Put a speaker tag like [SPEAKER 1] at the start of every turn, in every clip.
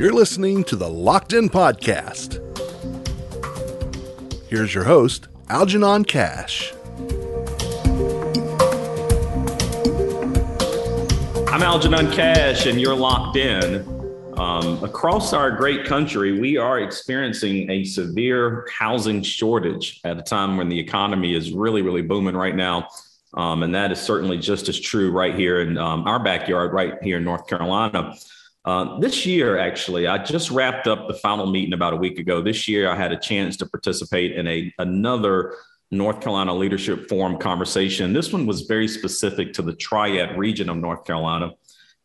[SPEAKER 1] You're listening to the Locked In Podcast. Here's your host, Algenon Cash.
[SPEAKER 2] I'm Algenon Cash, and you're locked in. Um, across our great country, we are experiencing a severe housing shortage at a time when the economy is really, really booming right now. Um, and that is certainly just as true right here in um, our backyard, right here in North Carolina. Uh, this year, actually, I just wrapped up the final meeting about a week ago. This year, I had a chance to participate in a another North Carolina Leadership Forum conversation. This one was very specific to the Triad region of North Carolina.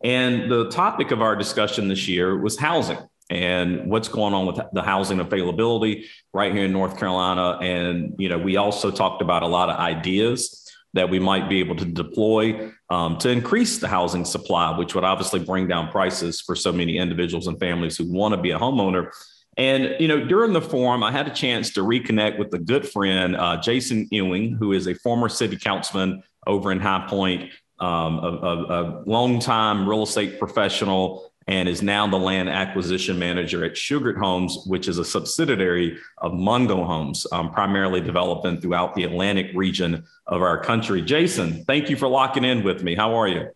[SPEAKER 2] And the topic of our discussion this year was housing and what's going on with the housing availability right here in North Carolina. And, you know, we also talked about a lot of ideas that we might be able to deploy um, to increase the housing supply, which would obviously bring down prices for so many individuals and families who want to be a homeowner. And you know, during the forum, I had a chance to reconnect with a good friend, uh, Jason Ewing, who is a former city councilman over in High Point, um, a, a, a longtime real estate professional, and is now the land acquisition manager at Shugart Homes, which is a subsidiary of Mungo Homes, um, primarily developing throughout the Atlantic region of our country. Jason, thank you for locking in with me. How are you?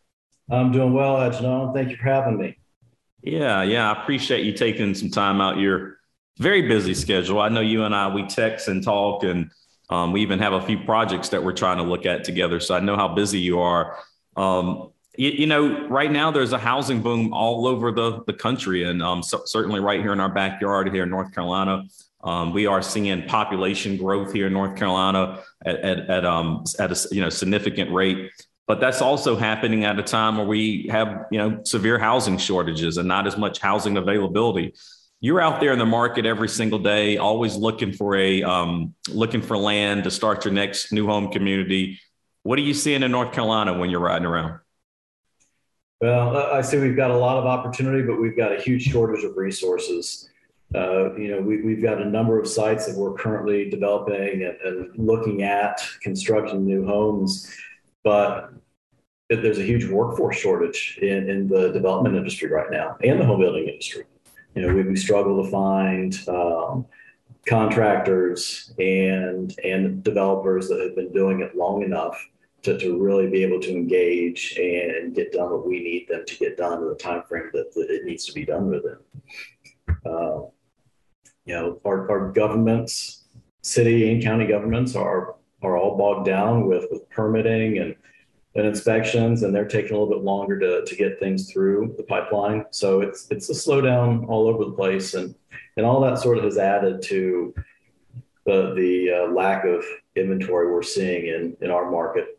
[SPEAKER 3] I'm doing well, Algenon. Thank you for having me.
[SPEAKER 2] Yeah, yeah, I appreciate you taking some time out your very busy schedule. I know you and I we text and talk, and um, we even have a few projects that we're trying to look at together. So I know how busy you are. Um, you, you, know, right now there's a housing boom all over the the country, and um, so, certainly right here in our backyard here in North Carolina. Um, we are seeing population growth here in North Carolina at at, at, um, at a you know significant rate. But that's also happening at a time where we have you know severe housing shortages and not as much housing availability. You're out there in the market every single day always looking for a um, looking for land to start your next new home community. What are you seeing in north carolina when you're riding around
[SPEAKER 3] well i see we've got a lot of opportunity but we've got a huge shortage of resources uh, you know, we, have got a number of sites that we're currently developing and, and looking at constructing new homes, but there's a huge workforce shortage in, in the development industry right now and the home building industry. You know, we, we struggle to find um, contractors and and developers that have been doing it long enough to, to really be able to engage and get done what we need them to get done in the time frame that, that it needs to be done within. Uh, you know, our, our governments, city and county governments are are all bogged down with with permitting and and inspections, and they're taking a little bit longer to, to get things through the pipeline. So it's it's a slowdown all over the place, and and all that sort of has added to the the uh, lack of inventory we're seeing in in our market.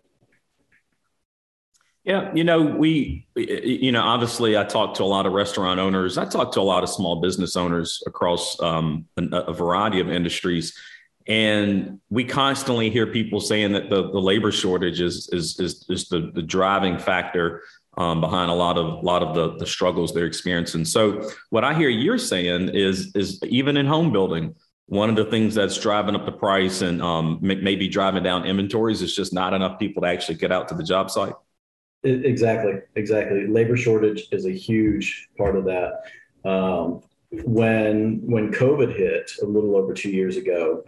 [SPEAKER 2] Yeah, you know, we, you know, obviously, I talk to a lot of restaurant owners. I talk to a lot of small business owners across um, a, variety of industries and we constantly hear people saying that the, the labor shortage is is is, is the, the driving factor um, behind a lot of a lot of the, the struggles they're experiencing. So what I hear you're saying is is even in home building, one of the things that's driving up the price and um, maybe driving down inventories is just not enough people to actually get out to the job site.
[SPEAKER 3] Exactly, exactly. Labor shortage is a huge part of that. Um, when when COVID hit a little over two years ago,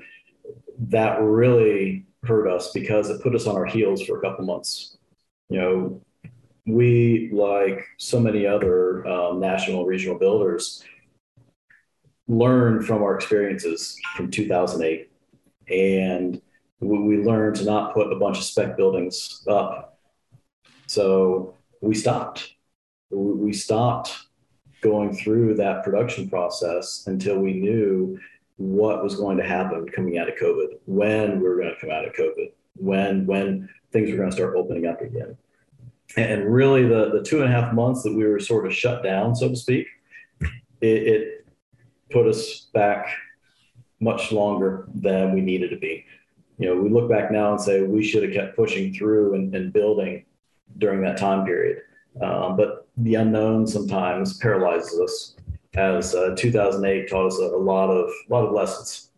[SPEAKER 3] that really hurt us because it put us on our heels for a couple months. You know, we, like so many other um, national regional builders, learned from our experiences from 2008. And we, we learned to not put a bunch of spec buildings up. So we stopped. We stopped going through that production process until we knew what was going to happen coming out of COVID, when we were going to come out of COVID, when when things were going to start opening up again. And really, the the two and a half months that we were sort of shut down, so to speak, it, it put us back much longer than we needed to be. You know, we look back now and say we should have kept pushing through and, and building during that time period. Um, but the unknown sometimes paralyzes us as uh, 2008 taught us a, a, lot of a lot of lessons.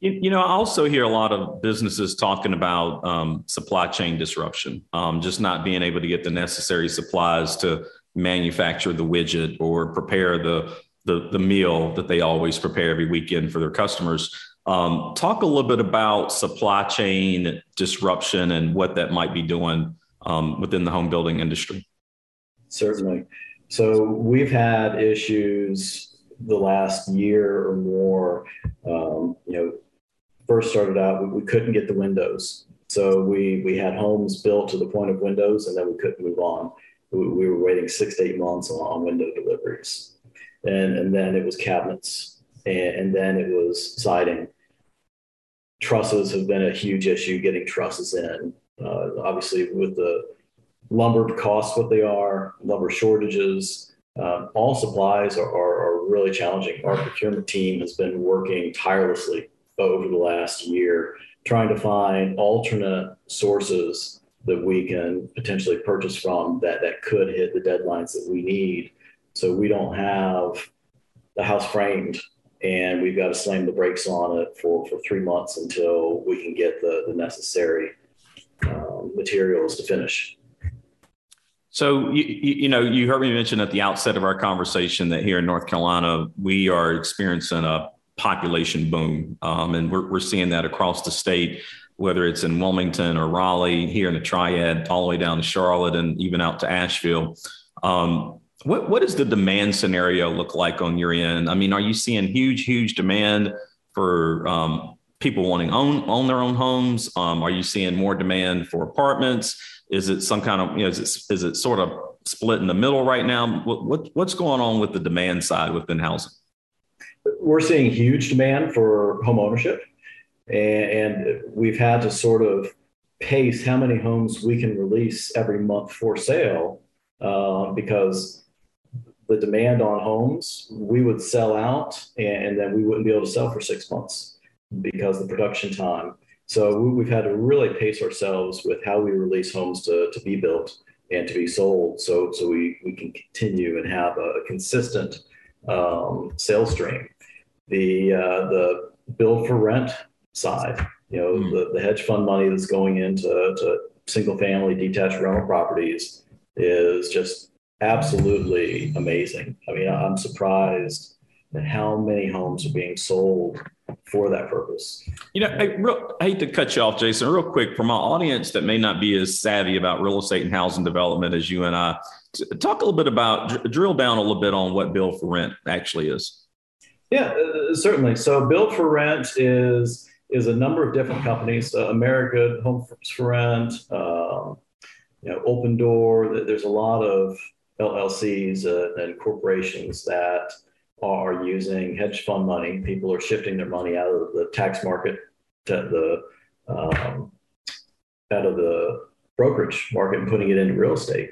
[SPEAKER 2] You, know, I also hear a lot of businesses talking about um, supply chain disruption, um, just not being able to get the necessary supplies to manufacture the widget or prepare the the, the meal that they always prepare every weekend for their customers. Um, talk a little bit about supply chain disruption and what that might be doing um, within the home building industry.
[SPEAKER 3] Certainly. So we've had issues the last year or more. Um, you know, first started out, we, we couldn't get the windows. So we, we had homes built to the point of windows and then we couldn't move on. We, we were waiting six to eight months on, on window deliveries. And, and then it was cabinets and, and then it was siding. Trusses have been a huge issue getting trusses in. Uh, obviously, with the lumber costs what they are, lumber shortages, um, all supplies are, are, are, really challenging. Our procurement team has been working tirelessly over the last year, trying to find alternate sources that we can potentially purchase from that, that could hit the deadlines that we need. So we don't have the house framed and we've got to slam the brakes on it for, for three months until we can get the, the necessary um, materials to finish.
[SPEAKER 2] So you, you know you heard me mention at the outset of our conversation that here in North Carolina we are experiencing a population boom, um, and we're we're seeing that across the state, whether it's in Wilmington or Raleigh, here in the Triad, all the way down to Charlotte, and even out to Asheville. Um, what what does the demand scenario look like on your end? I mean, are you seeing huge huge demand for um, people wanting own own their own homes? Um, are you seeing more demand for apartments? Is it some kind of, you know, is it, is it sort of split in the middle right now? What, what, what's going on with the demand side within housing?
[SPEAKER 3] We're seeing huge demand for home ownership. And we've had to sort of pace how many homes we can release every month for sale uh, because the demand on homes, we would sell out and then we wouldn't be able to sell for six months because the production time so we've had to really pace ourselves with how we release homes to, to be built and to be sold. So, so we, we can continue and have a consistent um, sales stream. The, uh, the build for rent side, you know, mm. the, the hedge fund money that's going into to single family detached rental properties is just absolutely amazing. I mean, I'm surprised at how many homes are being sold for that purpose.
[SPEAKER 2] You know, I, real, I hate to cut you off, Jason, real quick. For my audience that may not be as savvy about real estate and housing development as you and I, talk a little bit about, drill down a little bit on what Build for Rent actually is.
[SPEAKER 3] Yeah, uh, certainly. So Build for Rent is is a number of different companies. Uh, America Homes for Rent, um, you know, Opendoor. There's a lot of LLCs uh, and corporations that are using hedge fund money. People are shifting their money out of the tax market to the um, out of the brokerage market and putting it into real estate.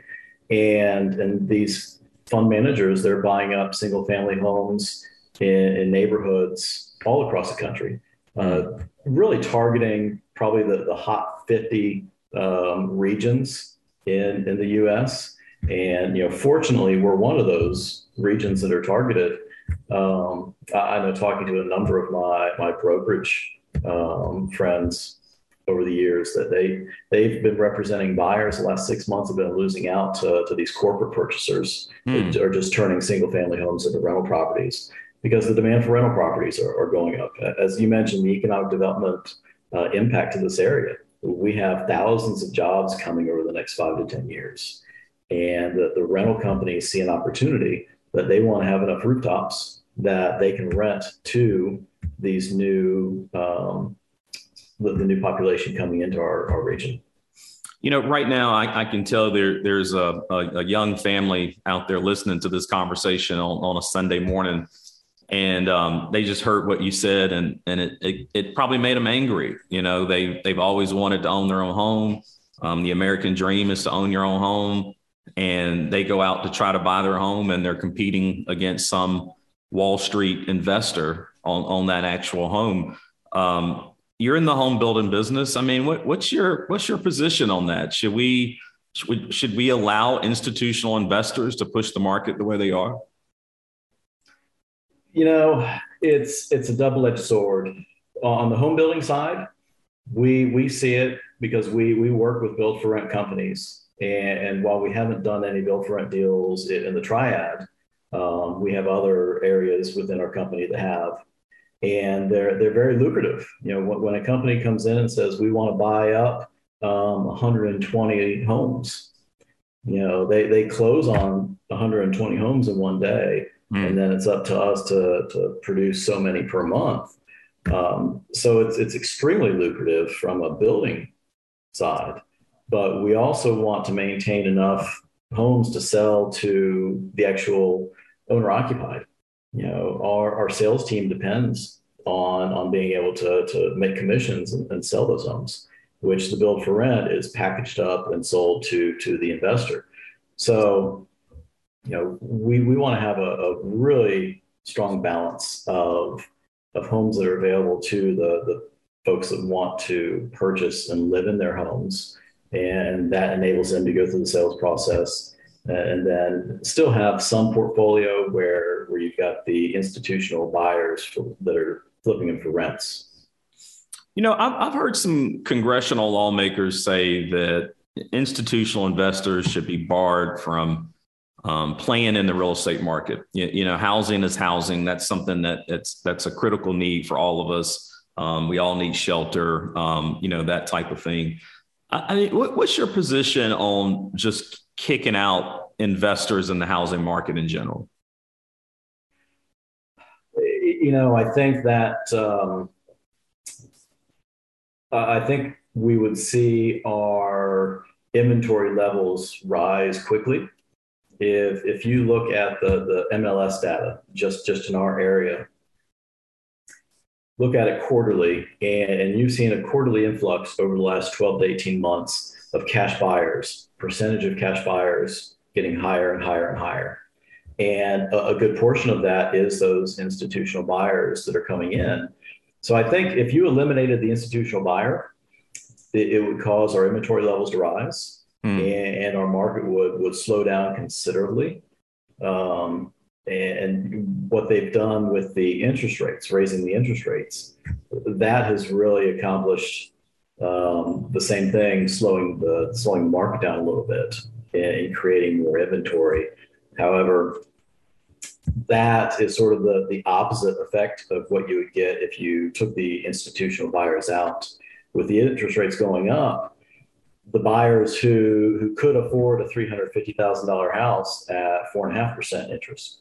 [SPEAKER 3] And and these fund managers, they're buying up single family homes in, in neighborhoods all across the country, uh, really targeting probably the, the hot 50 um, regions in, in the US. And you know, fortunately, we're one of those regions that are targeted um, I, I, know talking to a number of my my brokerage um, friends over the years that they they've been representing buyers the last six months have been losing out to, to these corporate purchasers that are just turning single family homes into rental properties because the demand for rental properties are, are going up. As you mentioned, the economic development uh, impact to this area. We have thousands of jobs coming over the next five to 10 years. And the, the rental companies see an opportunity that they want to have enough rooftops that they can rent to these new um, the, the, new population coming into our, our region.
[SPEAKER 2] You know, right now I, I can tell there there's a, a, a, young family out there listening to this conversation on, on a Sunday morning, and um, they just heard what you said, and and it, it, it probably made them angry. You know, they they've always wanted to own their own home. Um, the American dream is to own your own home, and they go out to try to buy their home, and they're competing against some Wall Street investor on, on that actual home. Um, you're in the home building business. I mean, what, what's your what's your position on that? Should we should we, should we allow institutional investors to push the market the way they are?
[SPEAKER 3] You know, it's it's a double edged sword. On the home building side, we we see it because we we work with build for rent companies And, and while we haven't done any build for rent deals in the triad, um, we have other areas within our company that have, and they're they're very lucrative. You know, when, when a company comes in and says we want to buy up um, 120 homes, you know, they they close on 120 homes in one day, mm. and then it's up to us to to produce so many per month. Um, so it's it's extremely lucrative from a building side, but we also want to maintain enough homes to sell to the actual owner occupied. You know, our, our sales team depends on on being able to to make commissions and, and sell those homes, which the build for rent is packaged up and sold to to the investor. So, you know, we we want to have a, a really strong balance of of homes that are available to the the folks that want to purchase and live in their homes, and that enables them to go through the sales process and then still have some portfolio where where you've got the institutional buyers for, that are flipping them for rents.
[SPEAKER 2] You know, I've, I've heard some congressional lawmakers say that institutional investors should be barred from um, playing in the real estate market. You, you, know, housing is housing. That's something that that's that's a critical need for all of us. Um, we all need shelter. Um, you know, that type of thing. I, mean, what, what's your position on just kicking out investors in the housing market in general?
[SPEAKER 3] You know, I think that um, I think we would see our inventory levels rise quickly if if you look at the the MLS data just just in our area. Look at it quarterly, and, and you've seen a quarterly influx over the last 12 to 18 months of cash buyers, percentage of cash buyers getting higher and higher and higher. And a, a good portion of that is those institutional buyers that are coming in. So I think if you eliminated the institutional buyer, it, it would cause our inventory levels to rise mm. and, and, our market would, would slow down considerably. Um, and what they've done with the interest rates, raising the interest rates, that has really accomplished um, the same thing, slowing the slowing the market down a little bit and creating more inventory. However, that is sort of the, the opposite effect of what you would get if you took the institutional buyers out. With the interest rates going up, the buyers who, who could afford a $350,000 house at four and a half percent interest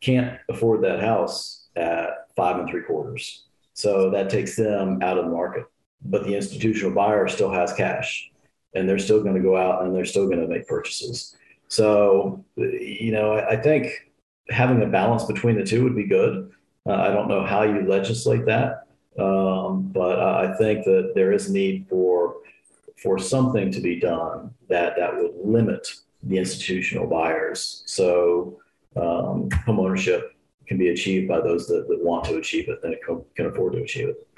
[SPEAKER 3] can't afford that house at five and three quarters. So that takes them out of the market but the institutional buyer still has cash and they're still going to go out and they're still going to make purchases. So, you know, I, think having a balance between the two would be good. Uh, I don't know how you legislate that, um, but I think that there is need for for something to be done that that would limit the institutional buyers. So, um, home ownership can be achieved by those that, that want to achieve it and can afford to achieve it.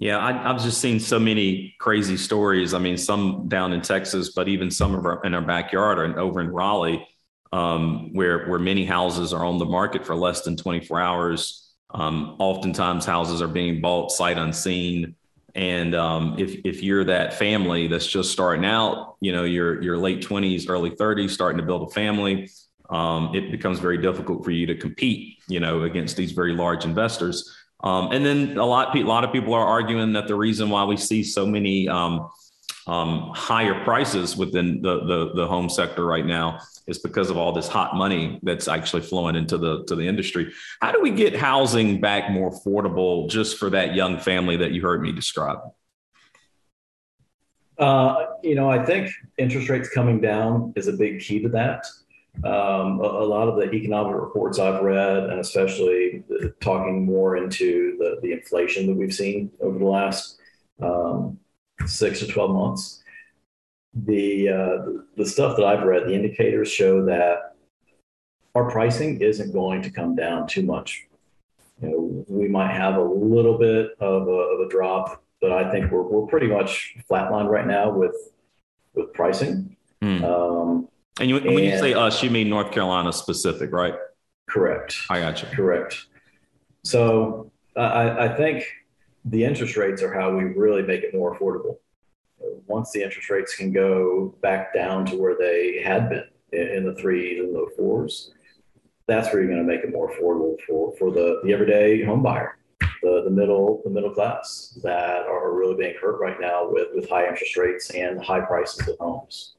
[SPEAKER 2] Yeah, I, have just seen so many crazy stories. I mean, some down in Texas, but even some of our in our backyard or over in Raleigh, um, where where many houses are on the market for less than 24 hours. Um, oftentimes, houses are being bought sight unseen. And um, if if you're that family that's just starting out, you know, your your late 20s, early 30s, starting to build a family, um, it becomes very difficult for you to compete, you know, against these very large investors. Um, and then a lot, a lot of people are arguing that the reason why we see so many um, um, higher prices within the, the, the home sector right now is because of all this hot money that's actually flowing into the to the industry. How do we get housing back more affordable just for that young family that you heard me describe?
[SPEAKER 3] Uh, you know, I think interest rates coming down is a big key to that. Um, a, a, lot of the economic reports I've read, and especially the, talking more into the, the inflation that we've seen over the last um, six to 12 months, the, uh, the stuff that I've read, the indicators show that our pricing isn't going to come down too much. You know, we might have a little bit of a, of a drop, but I think we're, we're pretty much flatlined right now with with pricing. Mm. Um,
[SPEAKER 2] and, you, and when you say us, you mean North Carolina specific, right?
[SPEAKER 3] Correct.
[SPEAKER 2] I got you.
[SPEAKER 3] Correct. So I, I think the interest rates are how we really make it more affordable. once the interest rates can go back down to where they had been in the threes and the fours, that's where you're going to make it more affordable for, for the, the everyday home buyer, the, the middle the middle class that are really being hurt right now with, with high interest rates and high prices of homes.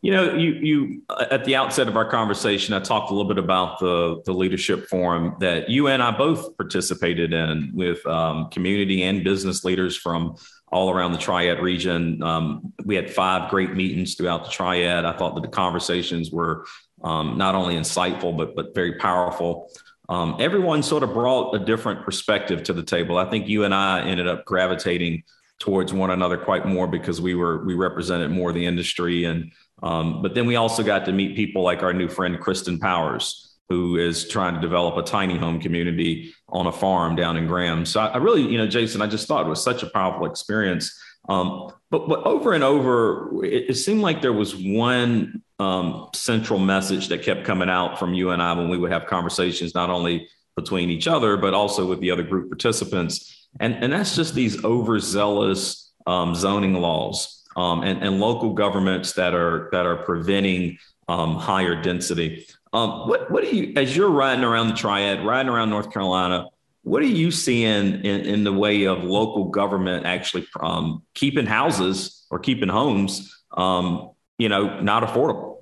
[SPEAKER 2] You know, you you at the outset of our conversation, I talked a little bit about the the leadership forum that you and I both participated in with um, community and business leaders from all around the Triad region. Um, we had five great meetings throughout the Triad. I thought that the conversations were um, not only insightful but but very powerful. Um, everyone sort of brought a different perspective to the table. I think you and I ended up gravitating towards one another quite more because we were we represented more of the industry and um, but then we also got to meet people like our new friend Kristen Powers, who is trying to develop a tiny home community on a farm down in Graham. So I, I really, you know, Jason, I just thought it was such a powerful experience. Um, but but over and over, it, it seemed like there was one um, central message that kept coming out from you and I when we would have conversations, not only between each other but also with the other group participants, and and that's just these overzealous um, zoning laws um, and, and local governments that are that are preventing um, higher density. Um, what what do you as you're riding around the triad, riding around North Carolina? What are you seeing in, in the way of local government actually um, keeping houses or keeping homes, um, you know, not affordable?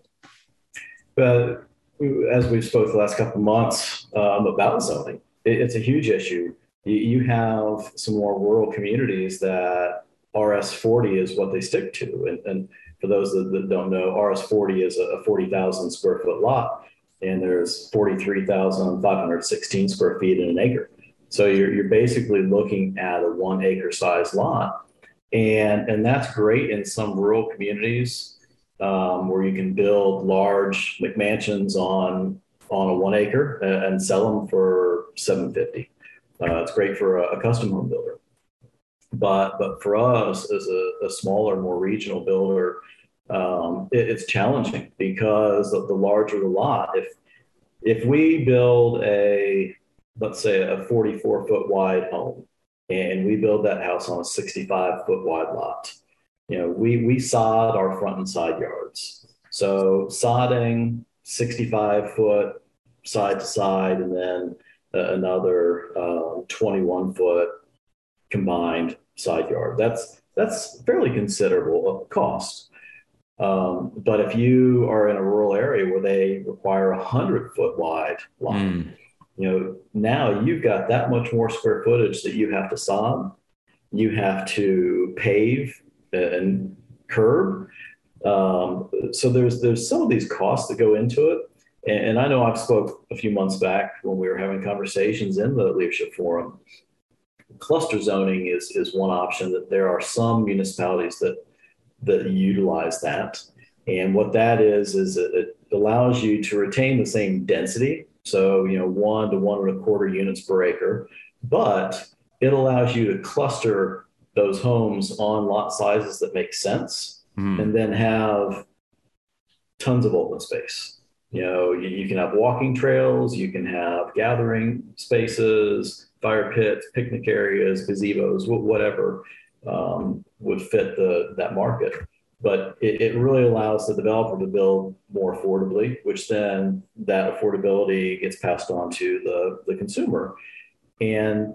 [SPEAKER 3] But as we've spoke the last couple of months um, about zoning, it, it's a huge issue. You have some more rural communities that RS40 is what they stick to. And, and for those that, that, don't know, RS40 is a 40,000 square foot lot, and there's 43,516 square feet in an acre. So you're, you're basically looking at a one acre size lot. And, and that's great in some rural communities um, where you can build large McMansions on, on a one acre and, and sell them for 750. Uh, it's great for a, a custom home builder. But but for us as a, a smaller, more regional builder, um, it, it's challenging because of the larger the lot. If if we build a let's say a 44 foot wide home and we build that house on a 65 foot wide lot, you know, we we sod our front and side yards. So sodding 65 foot side to side, and then another um, 21 foot combined side yard. That's that's fairly considerable of cost. Um, but if you are in a rural area where they require a hundred foot wide line, mm. you know now you've got that much more square footage that you have to sod, you have to pave and curb. Um, so there's there's some of these costs that go into it. And, and I know I've spoke a few months back when we were having conversations in the leadership forum cluster zoning is is one option that there are some municipalities that that utilize that and what that is is it, it allows you to retain the same density so you know one to one and a quarter units per acre but it allows you to cluster those homes on lot sizes that make sense mm. and then have tons of open space you know you, you can have walking trails you can have gathering spaces fire pits, picnic areas, gazebos, whatever um, would fit the that market. But it, it, really allows the developer to build more affordably, which then that affordability gets passed on to the, the consumer. And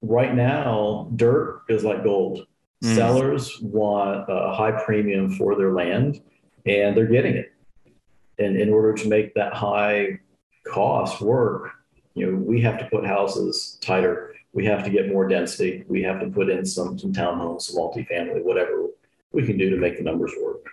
[SPEAKER 3] right now, dirt is like gold. Mm. Sellers want a high premium for their land, and they're getting it. And in order to make that high cost work, you know, we have to put houses tighter. We have to get more density. We have to put in some some townhomes, some multifamily, whatever we can do to make the numbers work.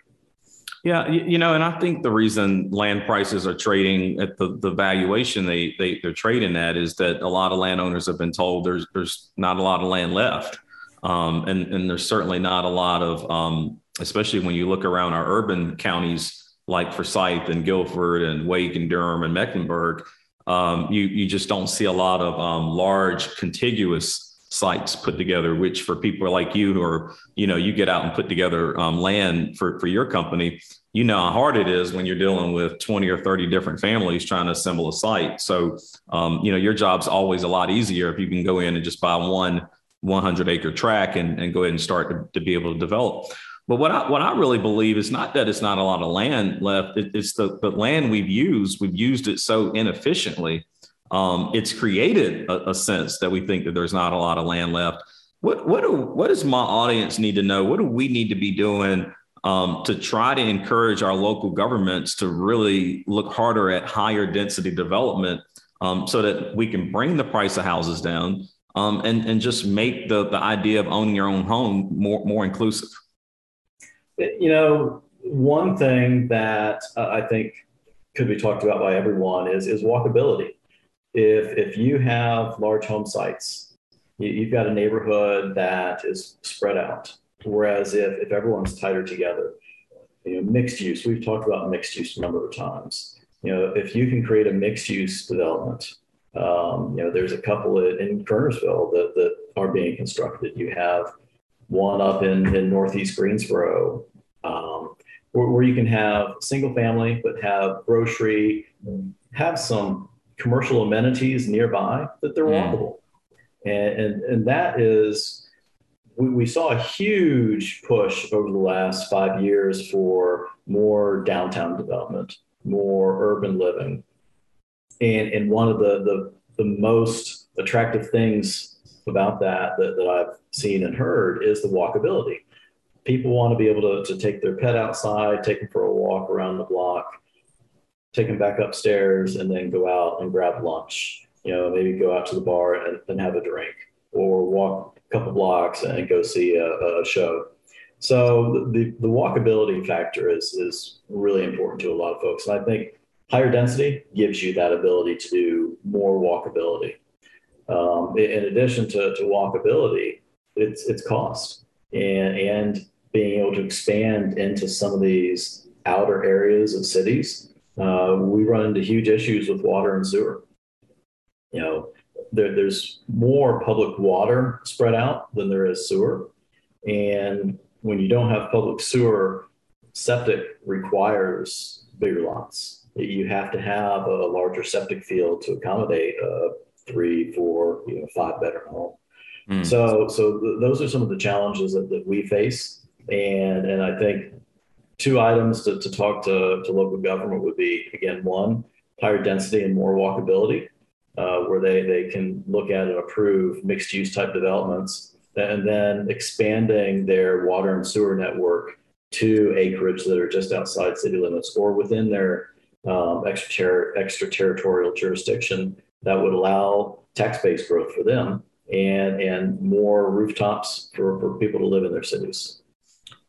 [SPEAKER 2] Yeah, you know, and I think the reason land prices are trading at the, the valuation they, they they're trading at is that a lot of landowners have been told there's there's not a lot of land left, um, and and there's certainly not a lot of um, especially when you look around our urban counties like Forsyth and Guilford and Wake and Durham and Mecklenburg um, you you just don't see a lot of um, large contiguous sites put together. Which for people like you who are you know you get out and put together um, land for for your company, you know how hard it is when you're dealing with 20 or 30 different families trying to assemble a site. So um, you know your job's always a lot easier if you can go in and just buy one 100 acre track and, and go ahead and start to, to be able to develop. But what I, what I really believe is not that it's not a lot of land left. It, it's the, the land we've used. We've used it so inefficiently. Um, it's created a, a, sense that we think that there's not a lot of land left. What what do, what does my audience need to know? What do we need to be doing um, to try to encourage our local governments to really look harder at higher density development um, so that we can bring the price of houses down um, and, and just make the, the idea of owning your own home more, more inclusive?
[SPEAKER 3] You know, one thing that uh, I think could be talked about by everyone is, is walkability. If, if you have large home sites, you, have got a neighborhood that is spread out. Whereas if, if everyone's tighter together, you know, mixed use, we've talked about mixed use a number of times. You know, if you can create a mixed use development, um, you know, there's a couple in Kernersville that, that are being constructed. You have one up in, in Northeast Greensboro, um, where, where, you can have single family, but have grocery, have some commercial amenities nearby that they're mm. walkable. And, and, and that is we, we saw a huge push over the last five years for more downtown development, more urban living. And, and one of the, the, the most attractive things about that, that that I've seen and heard is the walkability. People want to be able to, to take their pet outside, take them for a walk around the block, take them back upstairs, and then go out and grab lunch. You know, maybe go out to the bar and, and have a drink or walk a couple blocks and go see a, a show. So the, the walkability factor is, is really important to a lot of folks. And I think higher density gives you that ability to do more walkability. Um, in addition to, to walkability, it's, it's cost and, and being able to expand into some of these outer areas of cities. Uh, we run into huge issues with water and sewer. You know, there, there's more public water spread out than there is sewer. And when you don't have public sewer, septic requires bigger lots. You have to have a larger septic field to accommodate a three, four, you know, five bedroom home. Mm. So, so th- those are some of the challenges that, that we face. And, and I think two items to, to talk to, to local government would be again, one, higher density and more walkability uh, where they, they can look at and approve mixed use type developments and then expanding their water and sewer network to acreage that are just outside city limits or within their um, extra, extraterritorial jurisdiction that would allow tax base growth for them and, and more rooftops for, for people to live in their cities.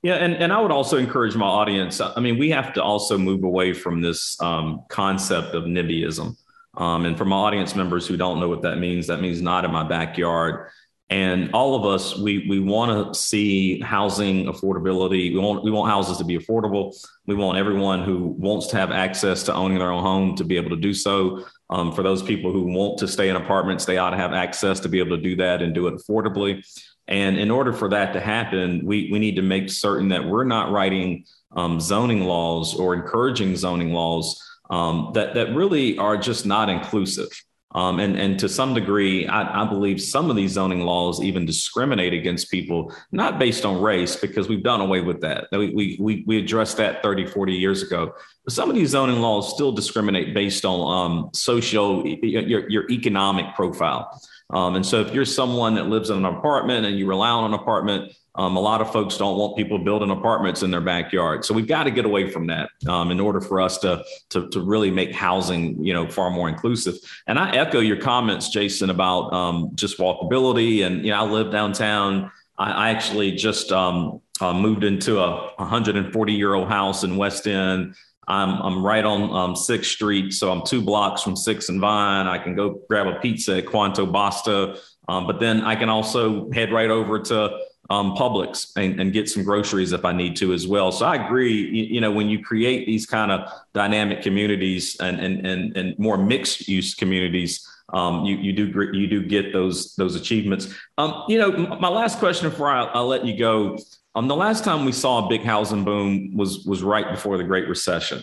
[SPEAKER 2] Yeah, and, and I would also encourage my audience. I mean, we have to also move away from this um, concept of NIMBYism. Um, and for my audience members who don't know what that means, that means not in my backyard. And all of us, we we want to see housing affordability. We want we want houses to be affordable. We want everyone who wants to have access to owning their own home to be able to do so. Um, for those people who want to stay in apartments, they ought to have access to be able to do that and do it affordably. And in order for that to happen, we we need to make certain that we're not writing um, zoning laws or encouraging zoning laws um, that that really are just not inclusive. Um, and, and to some degree, I, I, believe some of these zoning laws even discriminate against people, not based on race, because we've done away with that. We, we, we addressed that 30, 40 years ago. But some of these zoning laws still discriminate based on um, social, your, your economic profile. Um, and so if you're someone that lives in an apartment and you rely on an apartment, um, a lot of folks don't want people building apartments in their backyard. So we've got to get away from that um, in order for us to, to, to really make housing, you know, far more inclusive. And I echo your comments, Jason, about um, just walkability. And, you know, I live downtown. I, I actually just um, uh, moved into a 140 year old house in West End. I'm, I'm right on um, 6th Street. So I'm two blocks from 6th and Vine. I can go grab a pizza at Quanto Basta. Um, but then I can also head right over to um, Publix and, and, get some groceries if I need to as well. So I agree. You, you know, when you create these kind of dynamic communities and and and, and more mixed use communities, um, you you do you do get those those achievements. Um, you know, my last question before I, I'll let you go. Um, the last time we saw a big housing boom was was right before the Great Recession.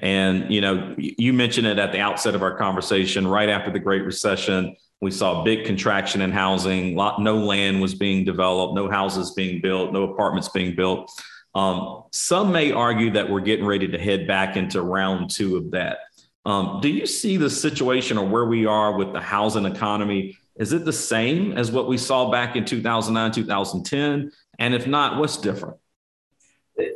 [SPEAKER 2] And, you know, you mentioned it at the outset of our conversation, right after the Great Recession, we saw a big contraction in housing. No land was being developed, no houses being built, no apartments being built. Um, some may argue that we're getting ready to head back into round two of that. Um, do you see the situation or where we are with the housing economy? Is it the same as what we saw back in 2009, 2010? And if not, what's different?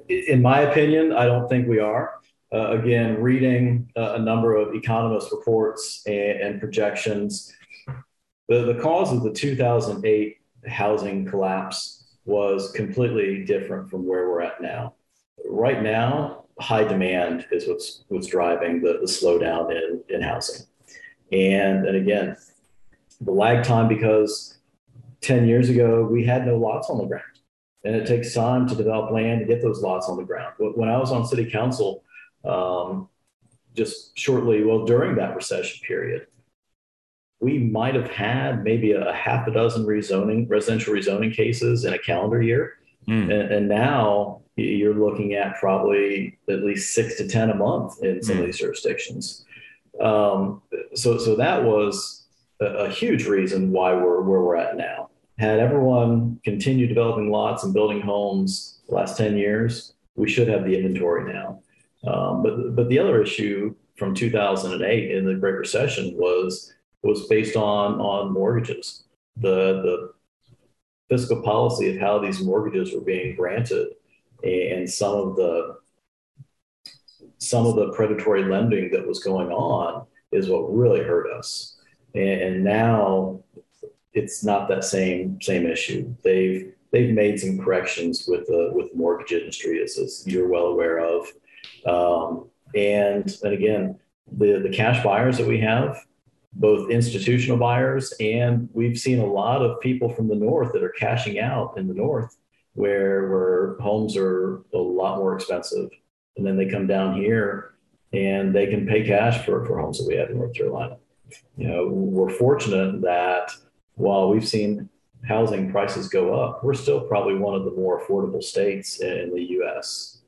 [SPEAKER 3] In my opinion, I don't think we are. Uh, again, reading uh, a number of economist reports and, and projections, the, the cause of the 2008 housing collapse was completely different from where we're at now. Right now, high demand is what's what's driving the, the slowdown in, in housing. And, and again, the lag time because 10 years ago we had no lots on the ground. And it takes time to develop land to get those lots on the ground. When I was on city council, um, just shortly, well, during that recession period, we might have had maybe a, half a dozen rezoning, residential rezoning cases in a calendar year. Mm. And, and, now you're looking at probably at least six to 10 a month in some mm. of these jurisdictions. Um, so, so that was a, a, huge reason why we're where we're at now. Had everyone continued developing lots and building homes the last 10 years, we should have the inventory now. Um, but, but the other issue from 2008 in the Great Recession was was based on on mortgages. The the fiscal policy of how these mortgages were being granted, and some of the some of the predatory lending that was going on is what really hurt us. And, and now it's not that same same issue. They've they've made some corrections with the with the mortgage industry, as, as you're well aware of. Um, and and again, the the cash buyers that we have both institutional buyers and we've seen a lot of people from the north that are cashing out in the north where where homes are a lot more expensive and then they come down here and they can pay cash for, for homes that we have in north carolina you know we're fortunate that while we've seen housing prices go up we're still probably one of the more affordable states in the us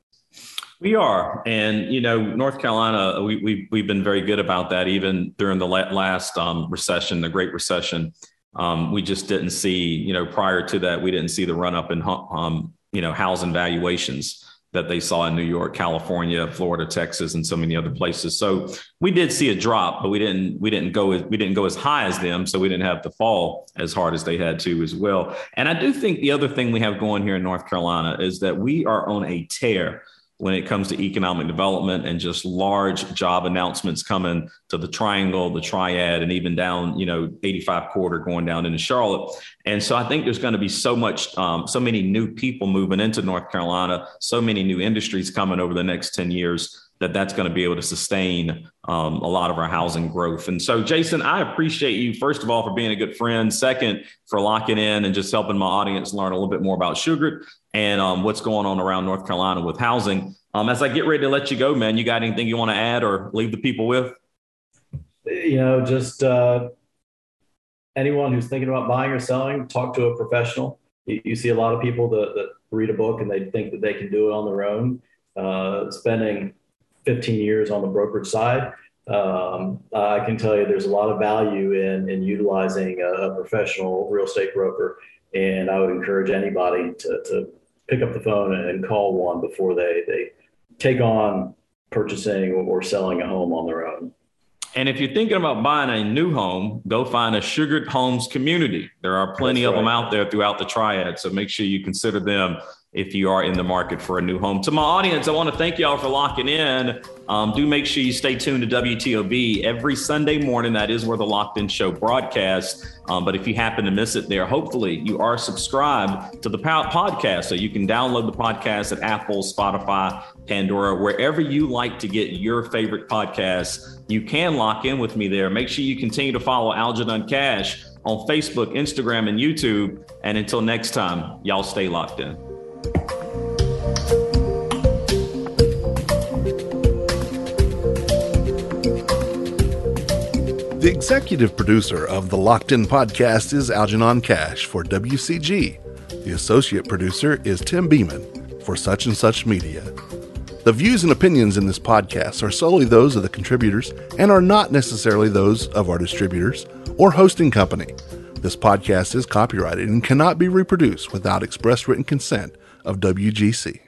[SPEAKER 2] we are, and you know, North Carolina, we, we we've been very good about that. Even during the last um, recession, the Great Recession, um, we just didn't see. You know, prior to that, we didn't see the run up in um, you know housing valuations that they saw in New York, California, Florida, Texas, and so many other places. So we did see a drop, but we didn't we didn't go as we didn't go as high as them, so we didn't have to fall as hard as they had to as well. And I do think the other thing we have going here in North Carolina is that we are on a tear when it comes to economic development and just large job announcements coming to the triangle, the triad, and even down, you know, 85 quarter going down into Charlotte. And so I think there's going to be so much, um, so many new people moving into North Carolina, so many new industries coming over the next 10 years that that's going to be able to sustain um, a lot of our housing growth. And so, Jason, I appreciate you, first of all, for being a good friend. Second, for locking in and just helping my audience learn a little bit more about Shugart and um, what's going on around North Carolina with housing. Um, as I get ready to let you go, man, you got anything you want to add or leave the people with?
[SPEAKER 3] You know, just uh, anyone who's thinking about buying or selling, talk to a professional. You, you see a lot of people that, that, read a book and they think that they can do it on their own. Uh, spending 15 years on the brokerage side, um, I can tell you there's a lot of value in, in utilizing a, professional real estate broker. And I would encourage anybody to, to pick up the phone and call one before they, they take on purchasing or selling a home on their own.
[SPEAKER 2] And if you're thinking about buying a new home, go find a Shugart Homes community. There are plenty of them out there throughout the triad. So make sure you consider them if you are in the market for a new home. To my audience, I want to thank y'all for locking in. Um, do make sure you stay tuned to WTOV every Sunday morning. That is where the Locked In Show broadcasts. Um, but if you happen to miss it there, hopefully you are subscribed to the podcast. So you can download the podcast at Apple, Spotify, Pandora, wherever you like to get your favorite podcasts. You can lock in with me there. Make sure you continue to follow Algenon Cash on Facebook, Instagram, and YouTube. And until next time, y'all stay locked in.
[SPEAKER 1] Executive producer of the Locked In podcast is Algenon Cash for WCG. The associate producer is Tim Beeman for Such and Such Media. The views and opinions in this podcast are solely those of the contributors and are not necessarily those of our distributors or hosting company. This podcast is copyrighted and cannot be reproduced without express written consent of WGC.